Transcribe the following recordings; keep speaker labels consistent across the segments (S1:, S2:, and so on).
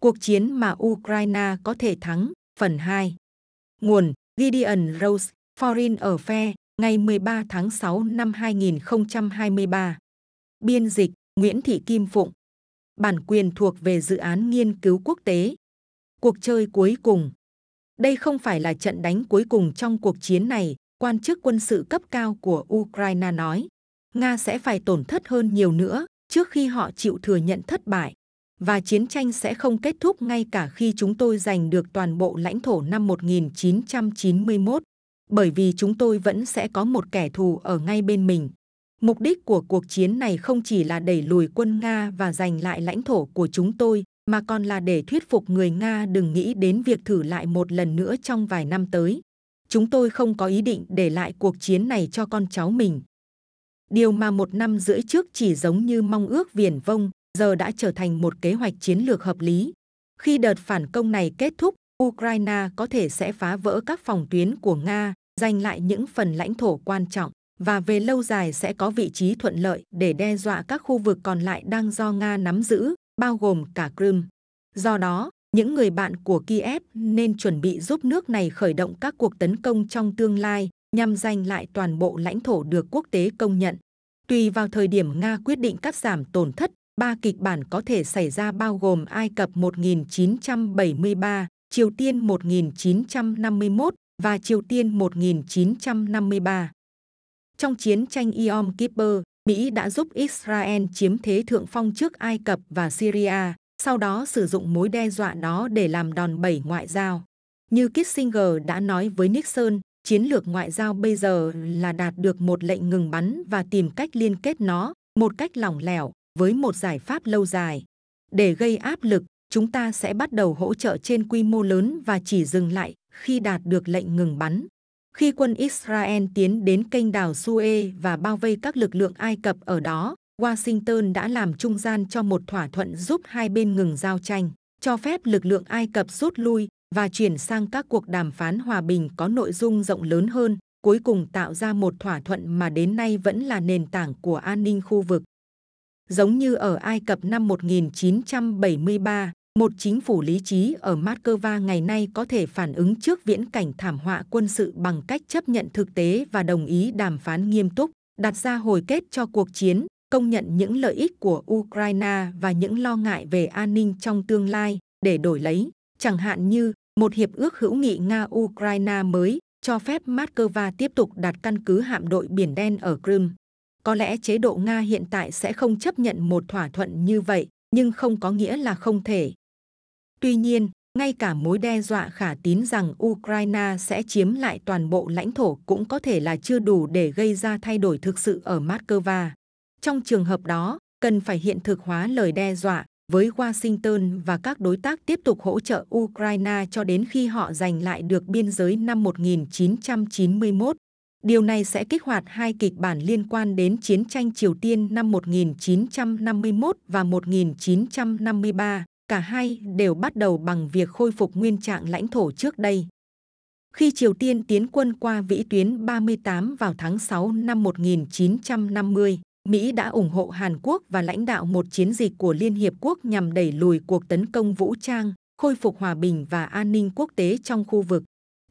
S1: cuộc chiến mà Ukraine có thể thắng, phần 2. Nguồn Gideon Rose, Foreign Affairs, ngày 13 tháng 6 năm 2023. Biên dịch Nguyễn Thị Kim Phụng. Bản quyền thuộc về dự án nghiên cứu quốc tế. Cuộc chơi cuối cùng. Đây không phải là trận đánh cuối cùng trong cuộc chiến này, quan chức quân sự cấp cao của Ukraine nói. Nga sẽ phải tổn thất hơn nhiều nữa trước khi họ chịu thừa nhận thất bại. Và chiến tranh sẽ không kết thúc ngay cả khi chúng tôi giành được toàn bộ lãnh thổ năm 1991, bởi vì chúng tôi vẫn sẽ có một kẻ thù ở ngay bên mình. Mục đích của cuộc chiến này không chỉ là đẩy lùi quân Nga và giành lại lãnh thổ của chúng tôi, mà còn là để thuyết phục người Nga đừng nghĩ đến việc thử lại một lần nữa trong vài năm tới. Chúng tôi không có ý định để lại cuộc chiến này cho con cháu mình. Điều mà một năm rưỡi trước chỉ giống như mong ước viển vông, giờ đã trở thành một kế hoạch chiến lược hợp lý. Khi đợt phản công này kết thúc, Ukraine có thể sẽ phá vỡ các phòng tuyến của Nga, giành lại những phần lãnh thổ quan trọng và về lâu dài sẽ có vị trí thuận lợi để đe dọa các khu vực còn lại đang do Nga nắm giữ, bao gồm cả Crimea. Do đó, những người bạn của Kiev nên chuẩn bị giúp nước này khởi động các cuộc tấn công trong tương lai nhằm giành lại toàn bộ lãnh thổ được quốc tế công nhận. Tùy vào thời điểm Nga quyết định cắt giảm tổn thất, ba kịch bản có thể xảy ra bao gồm Ai Cập 1973, Triều Tiên 1951 và Triều Tiên 1953. Trong chiến tranh Yom Kippur, Mỹ đã giúp Israel chiếm thế thượng phong trước Ai Cập và Syria, sau đó sử dụng mối đe dọa đó để làm đòn bẩy ngoại giao. Như Kissinger đã nói với Nixon, chiến lược ngoại giao bây giờ là đạt được một lệnh ngừng bắn và tìm cách liên kết nó một cách lỏng lẻo với một giải pháp lâu dài. Để gây áp lực, chúng ta sẽ bắt đầu hỗ trợ trên quy mô lớn và chỉ dừng lại khi đạt được lệnh ngừng bắn. Khi quân Israel tiến đến kênh đảo Suez và bao vây các lực lượng Ai Cập ở đó, Washington đã làm trung gian cho một thỏa thuận giúp hai bên ngừng giao tranh, cho phép lực lượng Ai Cập rút lui và chuyển sang các cuộc đàm phán hòa bình có nội dung rộng lớn hơn, cuối cùng tạo ra một thỏa thuận mà đến nay vẫn là nền tảng của an ninh khu vực. Giống như ở Ai Cập năm 1973, một chính phủ lý trí ở Moscow ngày nay có thể phản ứng trước viễn cảnh thảm họa quân sự bằng cách chấp nhận thực tế và đồng ý đàm phán nghiêm túc, đặt ra hồi kết cho cuộc chiến, công nhận những lợi ích của Ukraine và những lo ngại về an ninh trong tương lai để đổi lấy, chẳng hạn như một hiệp ước hữu nghị Nga-Ukraine mới cho phép Moscow tiếp tục đặt căn cứ hạm đội Biển Đen ở Crimea. Có lẽ chế độ Nga hiện tại sẽ không chấp nhận một thỏa thuận như vậy, nhưng không có nghĩa là không thể. Tuy nhiên, ngay cả mối đe dọa khả tín rằng Ukraine sẽ chiếm lại toàn bộ lãnh thổ cũng có thể là chưa đủ để gây ra thay đổi thực sự ở Moscow. Trong trường hợp đó, cần phải hiện thực hóa lời đe dọa với Washington và các đối tác tiếp tục hỗ trợ Ukraine cho đến khi họ giành lại được biên giới năm 1991. Điều này sẽ kích hoạt hai kịch bản liên quan đến chiến tranh Triều Tiên năm 1951 và 1953. Cả hai đều bắt đầu bằng việc khôi phục nguyên trạng lãnh thổ trước đây. Khi Triều Tiên tiến quân qua vĩ tuyến 38 vào tháng 6 năm 1950, Mỹ đã ủng hộ Hàn Quốc và lãnh đạo một chiến dịch của Liên Hiệp Quốc nhằm đẩy lùi cuộc tấn công vũ trang, khôi phục hòa bình và an ninh quốc tế trong khu vực.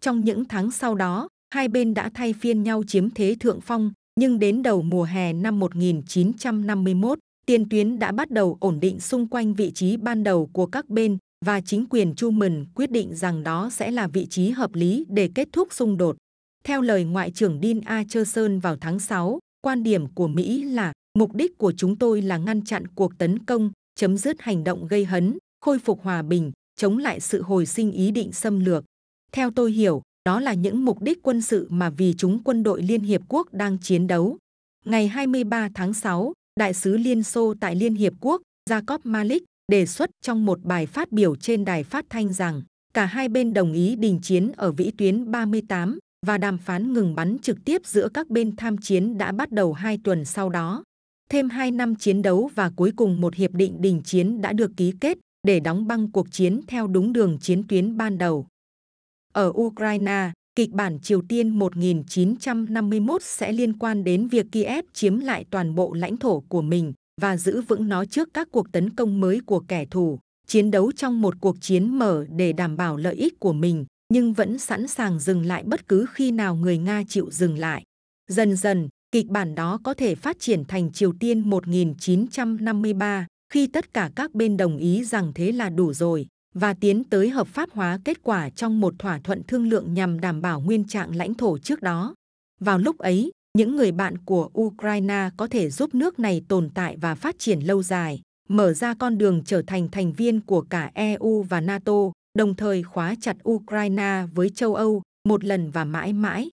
S1: Trong những tháng sau đó, hai bên đã thay phiên nhau chiếm thế thượng phong, nhưng đến đầu mùa hè năm 1951, tiền tuyến đã bắt đầu ổn định xung quanh vị trí ban đầu của các bên và chính quyền Truman quyết định rằng đó sẽ là vị trí hợp lý để kết thúc xung đột. Theo lời Ngoại trưởng Dean Acherson vào tháng 6, quan điểm của Mỹ là mục đích của chúng tôi là ngăn chặn cuộc tấn công, chấm dứt hành động gây hấn, khôi phục hòa bình, chống lại sự hồi sinh ý định xâm lược. Theo tôi hiểu, đó là những mục đích quân sự mà vì chúng quân đội Liên Hiệp Quốc đang chiến đấu. Ngày 23 tháng 6, Đại sứ Liên Xô tại Liên Hiệp Quốc, Jacob Malik, đề xuất trong một bài phát biểu trên đài phát thanh rằng cả hai bên đồng ý đình chiến ở vĩ tuyến 38 và đàm phán ngừng bắn trực tiếp giữa các bên tham chiến đã bắt đầu hai tuần sau đó. Thêm hai năm chiến đấu và cuối cùng một hiệp định đình chiến đã được ký kết để đóng băng cuộc chiến theo đúng đường chiến tuyến ban đầu. Ở Ukraine, kịch bản Triều Tiên 1951 sẽ liên quan đến việc Kiev chiếm lại toàn bộ lãnh thổ của mình và giữ vững nó trước các cuộc tấn công mới của kẻ thù. chiến đấu trong một cuộc chiến mở để đảm bảo lợi ích của mình, nhưng vẫn sẵn sàng dừng lại bất cứ khi nào người Nga chịu dừng lại. Dần dần, kịch bản đó có thể phát triển thành Triều Tiên 1953, khi tất cả các bên đồng ý rằng thế là đủ rồi, và tiến tới hợp pháp hóa kết quả trong một thỏa thuận thương lượng nhằm đảm bảo nguyên trạng lãnh thổ trước đó. Vào lúc ấy, những người bạn của Ukraine có thể giúp nước này tồn tại và phát triển lâu dài, mở ra con đường trở thành thành viên của cả EU và NATO, đồng thời khóa chặt Ukraine với châu Âu một lần và mãi mãi.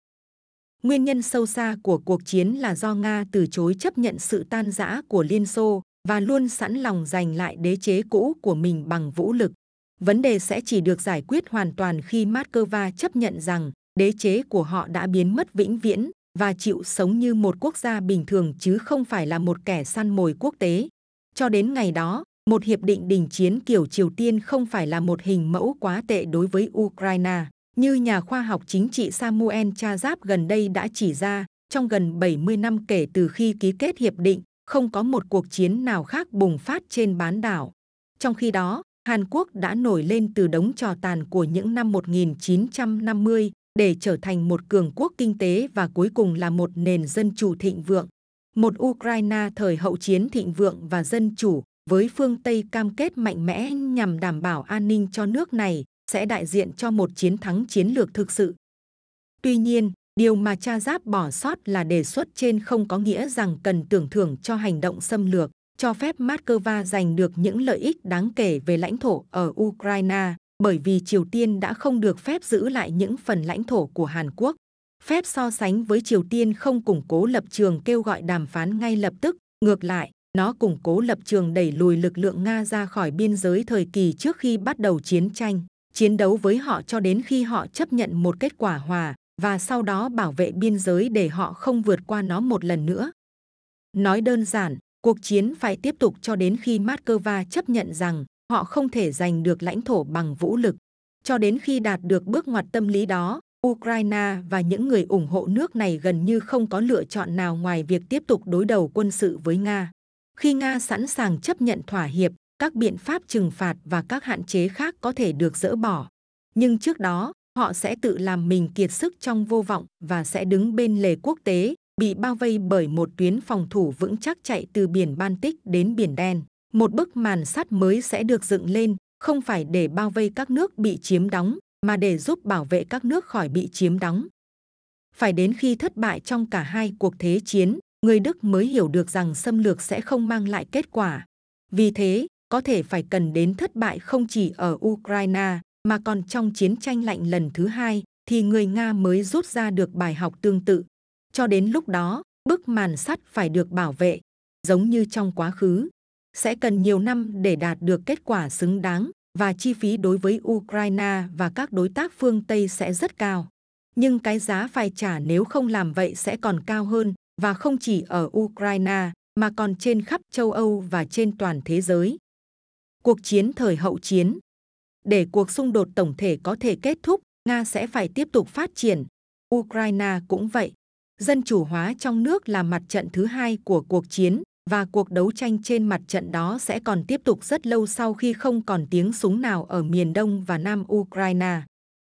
S1: Nguyên nhân sâu xa của cuộc chiến là do Nga từ chối chấp nhận sự tan rã của Liên Xô và luôn sẵn lòng giành lại đế chế cũ của mình bằng vũ lực. Vấn đề sẽ chỉ được giải quyết hoàn toàn khi Moscow chấp nhận rằng đế chế của họ đã biến mất vĩnh viễn và chịu sống như một quốc gia bình thường chứ không phải là một kẻ săn mồi quốc tế. Cho đến ngày đó, một hiệp định đình chiến kiểu Triều Tiên không phải là một hình mẫu quá tệ đối với Ukraine. Như nhà khoa học chính trị Samuel Chazap gần đây đã chỉ ra, trong gần 70 năm kể từ khi ký kết hiệp định, không có một cuộc chiến nào khác bùng phát trên bán đảo. Trong khi đó, Hàn Quốc đã nổi lên từ đống trò tàn của những năm 1950 để trở thành một cường quốc kinh tế và cuối cùng là một nền dân chủ thịnh vượng. Một Ukraine thời hậu chiến thịnh vượng và dân chủ với phương Tây cam kết mạnh mẽ nhằm đảm bảo an ninh cho nước này sẽ đại diện cho một chiến thắng chiến lược thực sự. Tuy nhiên, điều mà cha giáp bỏ sót là đề xuất trên không có nghĩa rằng cần tưởng thưởng cho hành động xâm lược, cho phép Moscow giành được những lợi ích đáng kể về lãnh thổ ở Ukraine, bởi vì Triều Tiên đã không được phép giữ lại những phần lãnh thổ của Hàn Quốc. Phép so sánh với Triều Tiên không củng cố lập trường kêu gọi đàm phán ngay lập tức, ngược lại, nó củng cố lập trường đẩy lùi lực lượng Nga ra khỏi biên giới thời kỳ trước khi bắt đầu chiến tranh, chiến đấu với họ cho đến khi họ chấp nhận một kết quả hòa và sau đó bảo vệ biên giới để họ không vượt qua nó một lần nữa. Nói đơn giản, cuộc chiến phải tiếp tục cho đến khi Moscow chấp nhận rằng họ không thể giành được lãnh thổ bằng vũ lực. Cho đến khi đạt được bước ngoặt tâm lý đó, Ukraine và những người ủng hộ nước này gần như không có lựa chọn nào ngoài việc tiếp tục đối đầu quân sự với Nga. Khi Nga sẵn sàng chấp nhận thỏa hiệp, các biện pháp trừng phạt và các hạn chế khác có thể được dỡ bỏ. Nhưng trước đó, họ sẽ tự làm mình kiệt sức trong vô vọng và sẽ đứng bên lề quốc tế, bị bao vây bởi một tuyến phòng thủ vững chắc chạy từ biển Baltic đến biển Đen. Một bức màn sắt mới sẽ được dựng lên, không phải để bao vây các nước bị chiếm đóng, mà để giúp bảo vệ các nước khỏi bị chiếm đóng. Phải đến khi thất bại trong cả hai cuộc thế chiến, người Đức mới hiểu được rằng xâm lược sẽ không mang lại kết quả. Vì thế, có thể phải cần đến thất bại không chỉ ở Ukraine, mà còn trong chiến tranh lạnh lần thứ hai, thì người Nga mới rút ra được bài học tương tự. Cho đến lúc đó, bức màn sắt phải được bảo vệ, giống như trong quá khứ. Sẽ cần nhiều năm để đạt được kết quả xứng đáng và chi phí đối với Ukraine và các đối tác phương Tây sẽ rất cao. Nhưng cái giá phải trả nếu không làm vậy sẽ còn cao hơn và không chỉ ở Ukraine mà còn trên khắp châu Âu và trên toàn thế giới. Cuộc chiến thời hậu chiến Để cuộc xung đột tổng thể có thể kết thúc, Nga sẽ phải tiếp tục phát triển. Ukraine cũng vậy. Dân chủ hóa trong nước là mặt trận thứ hai của cuộc chiến và cuộc đấu tranh trên mặt trận đó sẽ còn tiếp tục rất lâu sau khi không còn tiếng súng nào ở miền đông và nam Ukraine.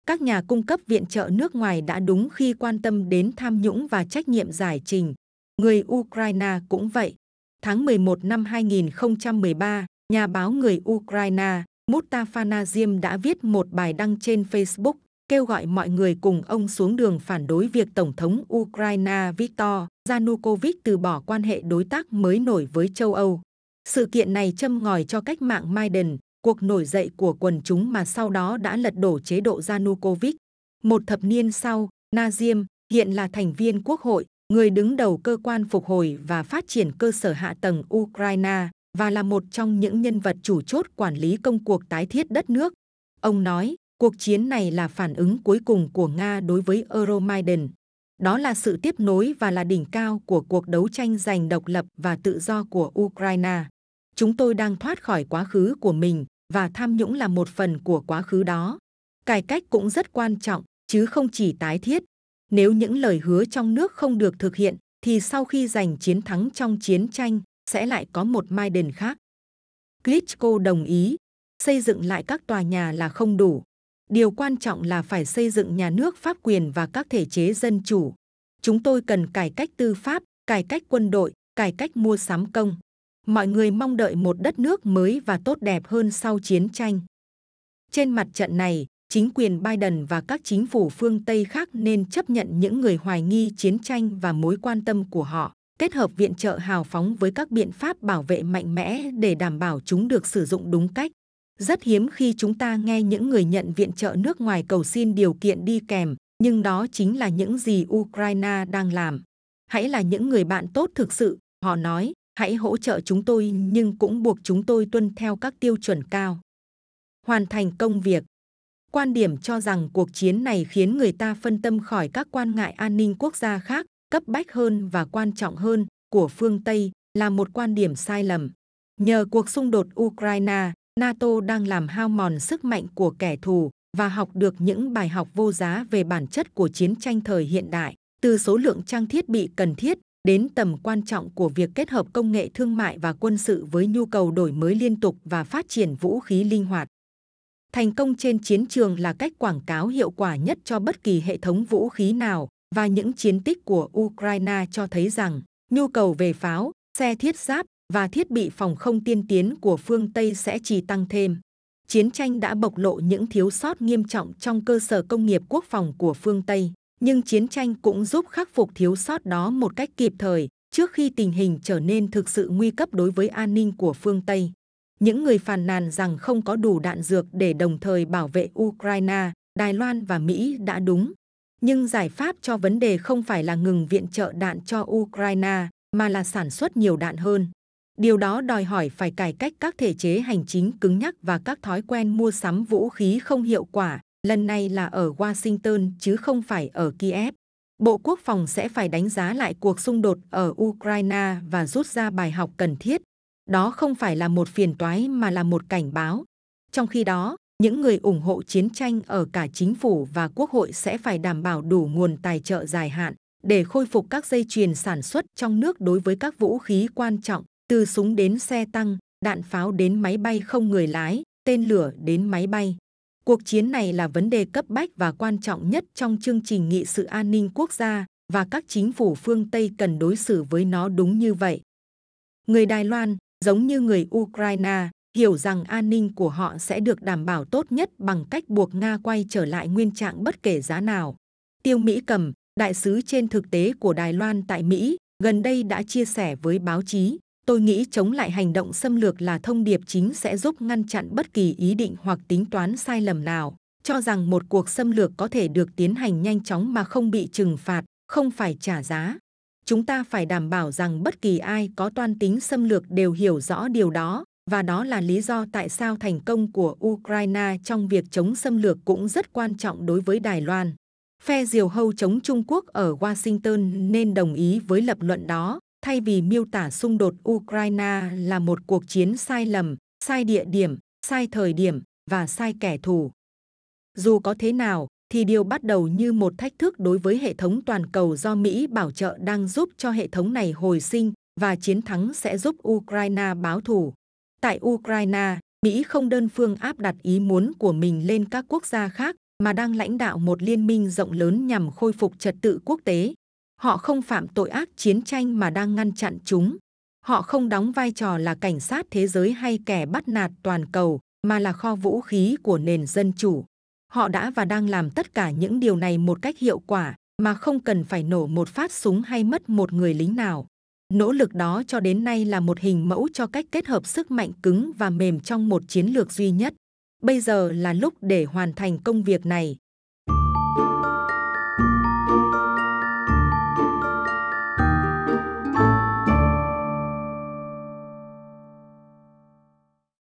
S1: Các nhà cung cấp viện trợ nước ngoài đã đúng khi quan tâm đến tham nhũng và trách nhiệm giải trình. Người Ukraine cũng vậy. Tháng 11 năm 2013, nhà báo người Ukraine Mustafa Nazim đã viết một bài đăng trên Facebook kêu gọi mọi người cùng ông xuống đường phản đối việc Tổng thống Ukraine Viktor Yanukovych từ bỏ quan hệ đối tác mới nổi với châu Âu. Sự kiện này châm ngòi cho cách mạng Maidan, cuộc nổi dậy của quần chúng mà sau đó đã lật đổ chế độ Yanukovych. Một thập niên sau, Nazim hiện là thành viên quốc hội, người đứng đầu cơ quan phục hồi và phát triển cơ sở hạ tầng Ukraine và là một trong những nhân vật chủ chốt quản lý công cuộc tái thiết đất nước. Ông nói, cuộc chiến này là phản ứng cuối cùng của Nga đối với Euromaidan. Đó là sự tiếp nối và là đỉnh cao của cuộc đấu tranh giành độc lập và tự do của Ukraine. Chúng tôi đang thoát khỏi quá khứ của mình và tham nhũng là một phần của quá khứ đó. Cải cách cũng rất quan trọng, chứ không chỉ tái thiết. Nếu những lời hứa trong nước không được thực hiện, thì sau khi giành chiến thắng trong chiến tranh, sẽ lại có một Maidan khác. Klitschko đồng ý. xây dựng lại các tòa nhà là không đủ. Điều quan trọng là phải xây dựng nhà nước pháp quyền và các thể chế dân chủ. Chúng tôi cần cải cách tư pháp, cải cách quân đội, cải cách mua sắm công. Mọi người mong đợi một đất nước mới và tốt đẹp hơn sau chiến tranh. Trên mặt trận này, chính quyền Biden và các chính phủ phương Tây khác nên chấp nhận những người hoài nghi chiến tranh và mối quan tâm của họ, kết hợp viện trợ hào phóng với các biện pháp bảo vệ mạnh mẽ để đảm bảo chúng được sử dụng đúng cách. Rất hiếm khi chúng ta nghe những người nhận viện trợ nước ngoài cầu xin điều kiện đi kèm, nhưng đó chính là những gì Ukraine đang làm. Hãy là những người bạn tốt thực sự, họ nói, hãy hỗ trợ chúng tôi nhưng cũng buộc chúng tôi tuân theo các tiêu chuẩn cao. Hoàn thành công việc Quan điểm cho rằng cuộc chiến này khiến người ta phân tâm khỏi các quan ngại an ninh quốc gia khác, cấp bách hơn và quan trọng hơn của phương Tây là một quan điểm sai lầm. Nhờ cuộc xung đột Ukraine, NATO đang làm hao mòn sức mạnh của kẻ thù và học được những bài học vô giá về bản chất của chiến tranh thời hiện đại, từ số lượng trang thiết bị cần thiết đến tầm quan trọng của việc kết hợp công nghệ thương mại và quân sự với nhu cầu đổi mới liên tục và phát triển vũ khí linh hoạt. Thành công trên chiến trường là cách quảng cáo hiệu quả nhất cho bất kỳ hệ thống vũ khí nào và những chiến tích của Ukraine cho thấy rằng nhu cầu về pháo, xe thiết giáp và thiết bị phòng không tiên tiến của phương Tây sẽ chỉ tăng thêm. Chiến tranh đã bộc lộ những thiếu sót nghiêm trọng trong cơ sở công nghiệp quốc phòng của phương Tây, nhưng chiến tranh cũng giúp khắc phục thiếu sót đó một cách kịp thời trước khi tình hình trở nên thực sự nguy cấp đối với an ninh của phương Tây. Những người phàn nàn rằng không có đủ đạn dược để đồng thời bảo vệ Ukraine, Đài Loan và Mỹ đã đúng. Nhưng giải pháp cho vấn đề không phải là ngừng viện trợ đạn cho Ukraine, mà là sản xuất nhiều đạn hơn. Điều đó đòi hỏi phải cải cách các thể chế hành chính cứng nhắc và các thói quen mua sắm vũ khí không hiệu quả, lần này là ở Washington chứ không phải ở Kiev. Bộ Quốc phòng sẽ phải đánh giá lại cuộc xung đột ở Ukraine và rút ra bài học cần thiết. Đó không phải là một phiền toái mà là một cảnh báo. Trong khi đó, những người ủng hộ chiến tranh ở cả chính phủ và quốc hội sẽ phải đảm bảo đủ nguồn tài trợ dài hạn để khôi phục các dây chuyền sản xuất trong nước đối với các vũ khí quan trọng từ súng đến xe tăng, đạn pháo đến máy bay không người lái, tên lửa đến máy bay. Cuộc chiến này là vấn đề cấp bách và quan trọng nhất trong chương trình nghị sự an ninh quốc gia và các chính phủ phương Tây cần đối xử với nó đúng như vậy. Người Đài Loan, giống như người Ukraine, hiểu rằng an ninh của họ sẽ được đảm bảo tốt nhất bằng cách buộc Nga quay trở lại nguyên trạng bất kể giá nào. Tiêu Mỹ Cầm, đại sứ trên thực tế của Đài Loan tại Mỹ, gần đây đã chia sẻ với báo chí Tôi nghĩ chống lại hành động xâm lược là thông điệp chính sẽ giúp ngăn chặn bất kỳ ý định hoặc tính toán sai lầm nào. Cho rằng một cuộc xâm lược có thể được tiến hành nhanh chóng mà không bị trừng phạt, không phải trả giá. Chúng ta phải đảm bảo rằng bất kỳ ai có toan tính xâm lược đều hiểu rõ điều đó, và đó là lý do tại sao thành công của Ukraine trong việc chống xâm lược cũng rất quan trọng đối với Đài Loan. Phe diều hâu chống Trung Quốc ở Washington nên đồng ý với lập luận đó, thay vì miêu tả xung đột Ukraine là một cuộc chiến sai lầm, sai địa điểm, sai thời điểm và sai kẻ thù. Dù có thế nào, thì điều bắt đầu như một thách thức đối với hệ thống toàn cầu do Mỹ bảo trợ đang giúp cho hệ thống này hồi sinh và chiến thắng sẽ giúp Ukraine báo thù. Tại Ukraine, Mỹ không đơn phương áp đặt ý muốn của mình lên các quốc gia khác mà đang lãnh đạo một liên minh rộng lớn nhằm khôi phục trật tự quốc tế. Họ không phạm tội ác chiến tranh mà đang ngăn chặn chúng. Họ không đóng vai trò là cảnh sát thế giới hay kẻ bắt nạt toàn cầu, mà là kho vũ khí của nền dân chủ. Họ đã và đang làm tất cả những điều này một cách hiệu quả, mà không cần phải nổ một phát súng hay mất một người lính nào. Nỗ lực đó cho đến nay là một hình mẫu cho cách kết hợp sức mạnh cứng và mềm trong một chiến lược duy nhất. Bây giờ là lúc để hoàn thành công việc này,